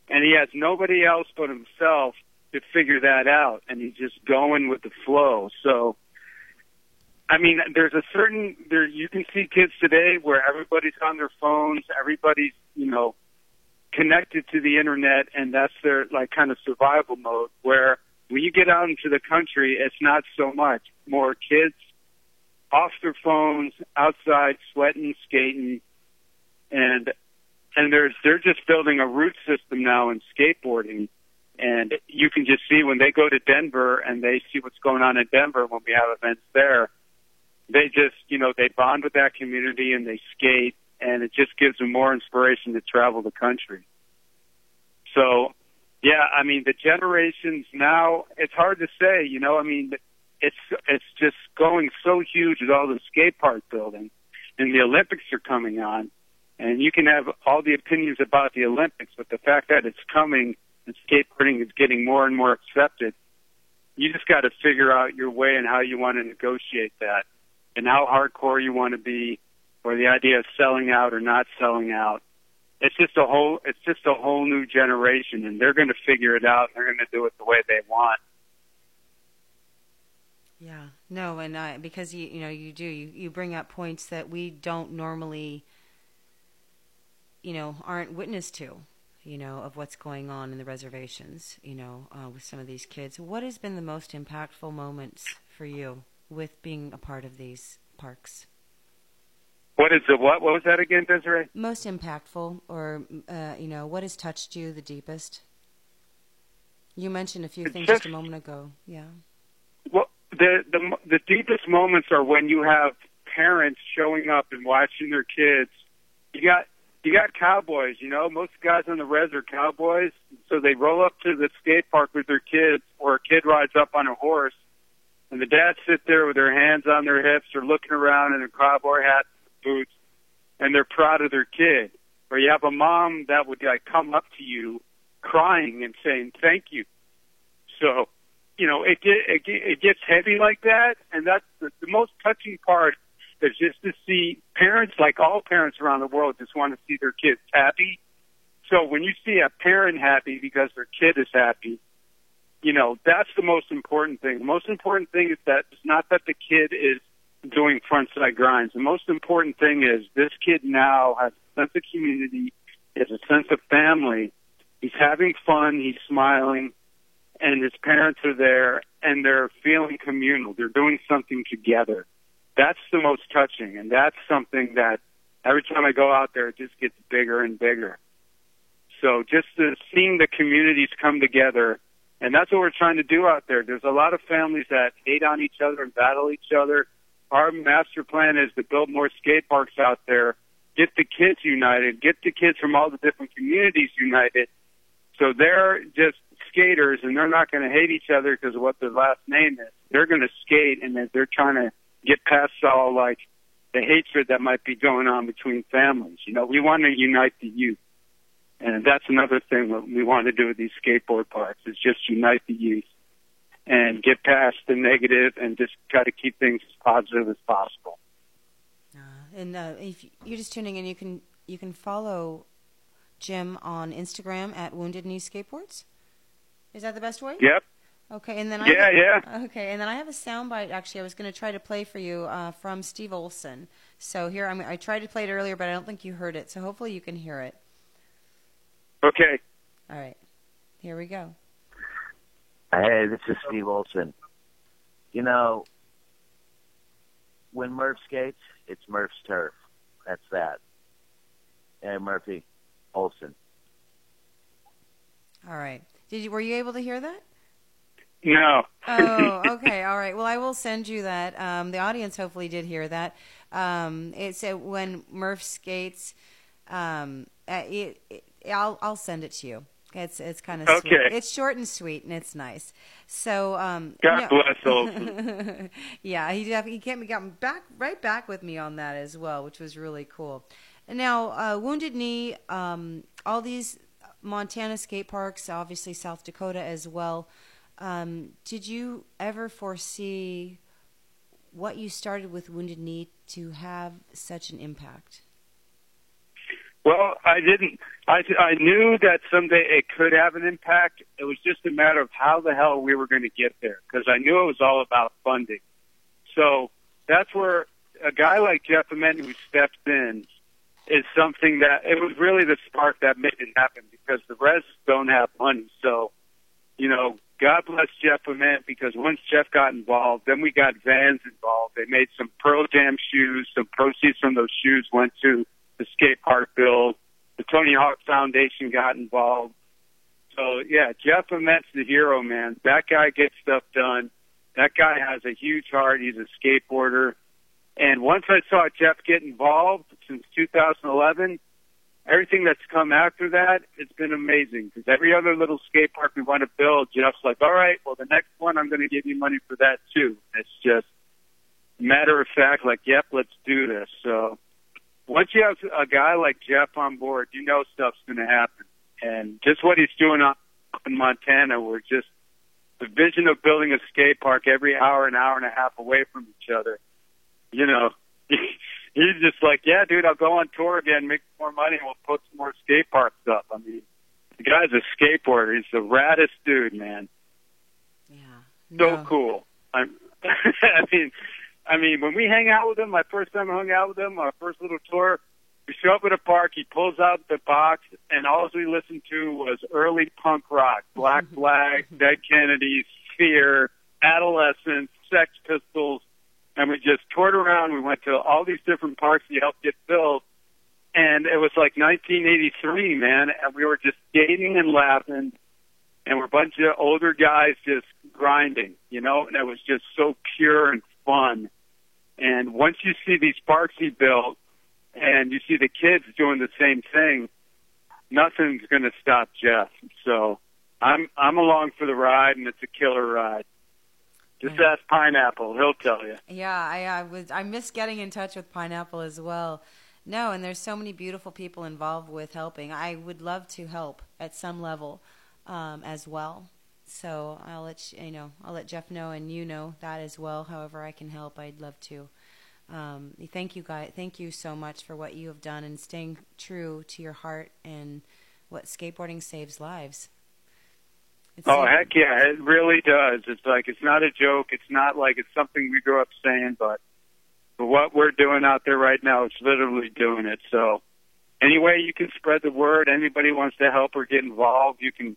And he has nobody else but himself to figure that out, and he's just going with the flow. So, I mean, there's a certain there you can see kids today where everybody's on their phones, everybody's you know connected to the internet, and that's their like kind of survival mode. Where when you get out into the country, it's not so much. More kids off their phones, outside, sweating, skating, and and there's they're just building a root system now in skateboarding. And you can just see when they go to Denver and they see what's going on in Denver when we have events there, they just, you know, they bond with that community and they skate and it just gives them more inspiration to travel the country. So, yeah, I mean, the generations now, it's hard to say, you know, I mean, it's, it's just going so huge with all the skate park building and the Olympics are coming on and you can have all the opinions about the Olympics, but the fact that it's coming and skateboarding is getting more and more accepted, you just got to figure out your way and how you want to negotiate that and how hardcore you want to be or the idea of selling out or not selling out. It's just a whole it's just a whole new generation and they're going to figure it out and they're going to do it the way they want. Yeah. No, and uh, because you you know you do you, you bring up points that we don't normally you know aren't witness to you know of what's going on in the reservations you know uh, with some of these kids. What has been the most impactful moments for you with being a part of these parks? What is the what what was that again desiree? Most impactful or uh, you know what has touched you the deepest? You mentioned a few things just, just a moment ago. Yeah. Well the the the deepest moments are when you have parents showing up and watching their kids. You got you got cowboys, you know, most guys on the res are cowboys. So they roll up to the skate park with their kids or a kid rides up on a horse and the dads sit there with their hands on their hips or looking around in a cowboy hat boots and they're proud of their kid. Or you have a mom that would like come up to you crying and saying thank you. So, you know, it get, it, it gets heavy like that and that's the, the most touching part is just to see parents, like all parents around the world, just want to see their kids happy. So when you see a parent happy because their kid is happy, you know, that's the most important thing. The most important thing is that it's not that the kid is doing frontside grinds. The most important thing is this kid now has a sense of community, has a sense of family. He's having fun, he's smiling, and his parents are there and they're feeling communal. They're doing something together that's the most touching, and that's something that every time I go out there, it just gets bigger and bigger. So just the, seeing the communities come together, and that's what we're trying to do out there. There's a lot of families that hate on each other and battle each other. Our master plan is to build more skate parks out there, get the kids united, get the kids from all the different communities united. So they're just skaters, and they're not going to hate each other because of what their last name is. They're going to skate, and they're trying to get past all like the hatred that might be going on between families. You know, we want to unite the youth. And that's another thing that we want to do with these skateboard parks is just unite the youth and get past the negative and just try to keep things as positive as possible. Uh, and uh, if you're just tuning in, you can you can follow Jim on Instagram at Wounded Knee Skateboards. Is that the best way? Yep. Okay, and then yeah, I yeah. Okay, and then I have a soundbite. Actually, I was going to try to play for you uh, from Steve Olson. So here, I'm, I tried to play it earlier, but I don't think you heard it. So hopefully, you can hear it. Okay. All right. Here we go. Hey, this is Steve Olson. You know, when Murph skates, it's Murph's turf. That's that. Hey, Murphy Olson. All right. Did you were you able to hear that? No. oh, okay. All right. Well, I will send you that. Um, the audience hopefully did hear that. Um, it's uh, when Murph skates. Um, uh, it, it, I'll I'll send it to you. It's it's kind of okay. Sweet. It's short and sweet, and it's nice. So um, God no. bless yeah, he definitely he came got back right back with me on that as well, which was really cool. And now, uh, Wounded Knee, um, all these Montana skate parks, obviously South Dakota as well. Um, did you ever foresee what you started with Wounded Knee to have such an impact? Well, I didn't. I I knew that someday it could have an impact. It was just a matter of how the hell we were going to get there because I knew it was all about funding. So that's where a guy like Jeff Ament who steps in is something that it was really the spark that made it happen because the rest don't have money. So, you know, God bless Jeff Ament because once Jeff got involved, then we got Vans involved. They made some Pearl Jam shoes. Some proceeds from those shoes went to the skate park build. The Tony Hawk Foundation got involved. So yeah, Jeff Ament's the hero, man. That guy gets stuff done. That guy has a huge heart. He's a skateboarder. And once I saw Jeff get involved since 2011, everything that's come after that, it's been amazing. Because every other little skate park we want to build, Jeff's like, all right, well, the next one, I'm going to give you money for that too. It's just matter of fact, like, yep, let's do this. So once you have a guy like Jeff on board, you know stuff's going to happen. And just what he's doing up in Montana, we're just the vision of building a skate park every hour, an hour and a half away from each other. You know, he's just like, yeah, dude, I'll go on tour again, make more money, and we'll put some more skate parks up. I mean, the guy's a skateboarder. He's the raddest dude, man. Yeah. So cool. I'm, I mean, I mean, when we hang out with him, my first time I hung out with him, our first little tour, we show up at a park, he pulls out the box, and all we listened to was early punk rock, Black Flag, Dead Kennedys, Fear, Adolescents, Sex Pistols, and we just toured around. We went to all these different parks he helped get built, and it was like 1983, man, and we were just skating and laughing, and we're a bunch of older guys just grinding, you know, and it was just so pure and fun. And once you see these parks he built, and you see the kids doing the same thing, nothing's going to stop Jeff. So I'm I'm along for the ride, and it's a killer ride. Just Yeah. ask Pineapple; he'll tell you. Yeah, I, I was. I miss getting in touch with Pineapple as well. No, and there's so many beautiful people involved with helping. I would love to help at some level um, as well. So I'll let you, you know. I'll let Jeff know, and you know that as well. However, I can help, I'd love to. Um, thank you, guys. Thank you so much for what you have done and staying true to your heart and what skateboarding saves lives. It's Oh saving- heck yeah, it really does. It's like it's not a joke. It's not like it's something we grew up saying, but but what we're doing out there right now, it's literally doing it. So any way you can spread the word, anybody wants to help or get involved, you can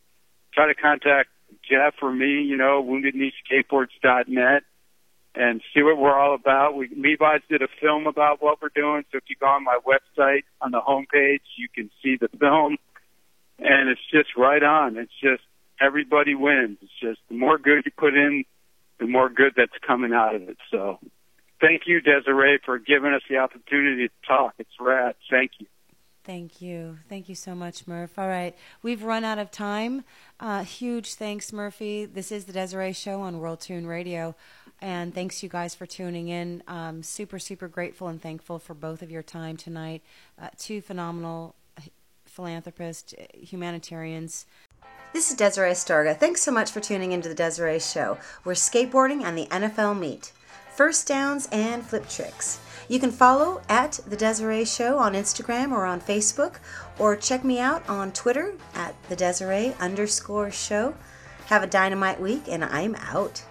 try to contact Jeff or me, you know, woundedkneeskateboards.net and see what we're all about. We Levi's did a film about what we're doing, so if you go on my website on the homepage, you can see the film. And it's just right on. It's just everybody wins. It's just the more good you put in, the more good that's coming out of it. So thank you, Desiree, for giving us the opportunity to talk. It's rad. Thank you. Thank you. Thank you so much, Murph. All right. We've run out of time. Uh, huge thanks, Murphy. This is the Desiree Show on World Tune Radio. And thanks, you guys, for tuning in. Um, super, super grateful and thankful for both of your time tonight. Uh, two phenomenal philanthropists, uh, humanitarians. This is Desiree Starga. Thanks so much for tuning into the Desiree Show, where skateboarding and the NFL meet. First downs and flip tricks. You can follow at The Desiree Show on Instagram or on Facebook, or check me out on Twitter at The Desiree underscore show. Have a dynamite week, and I'm out.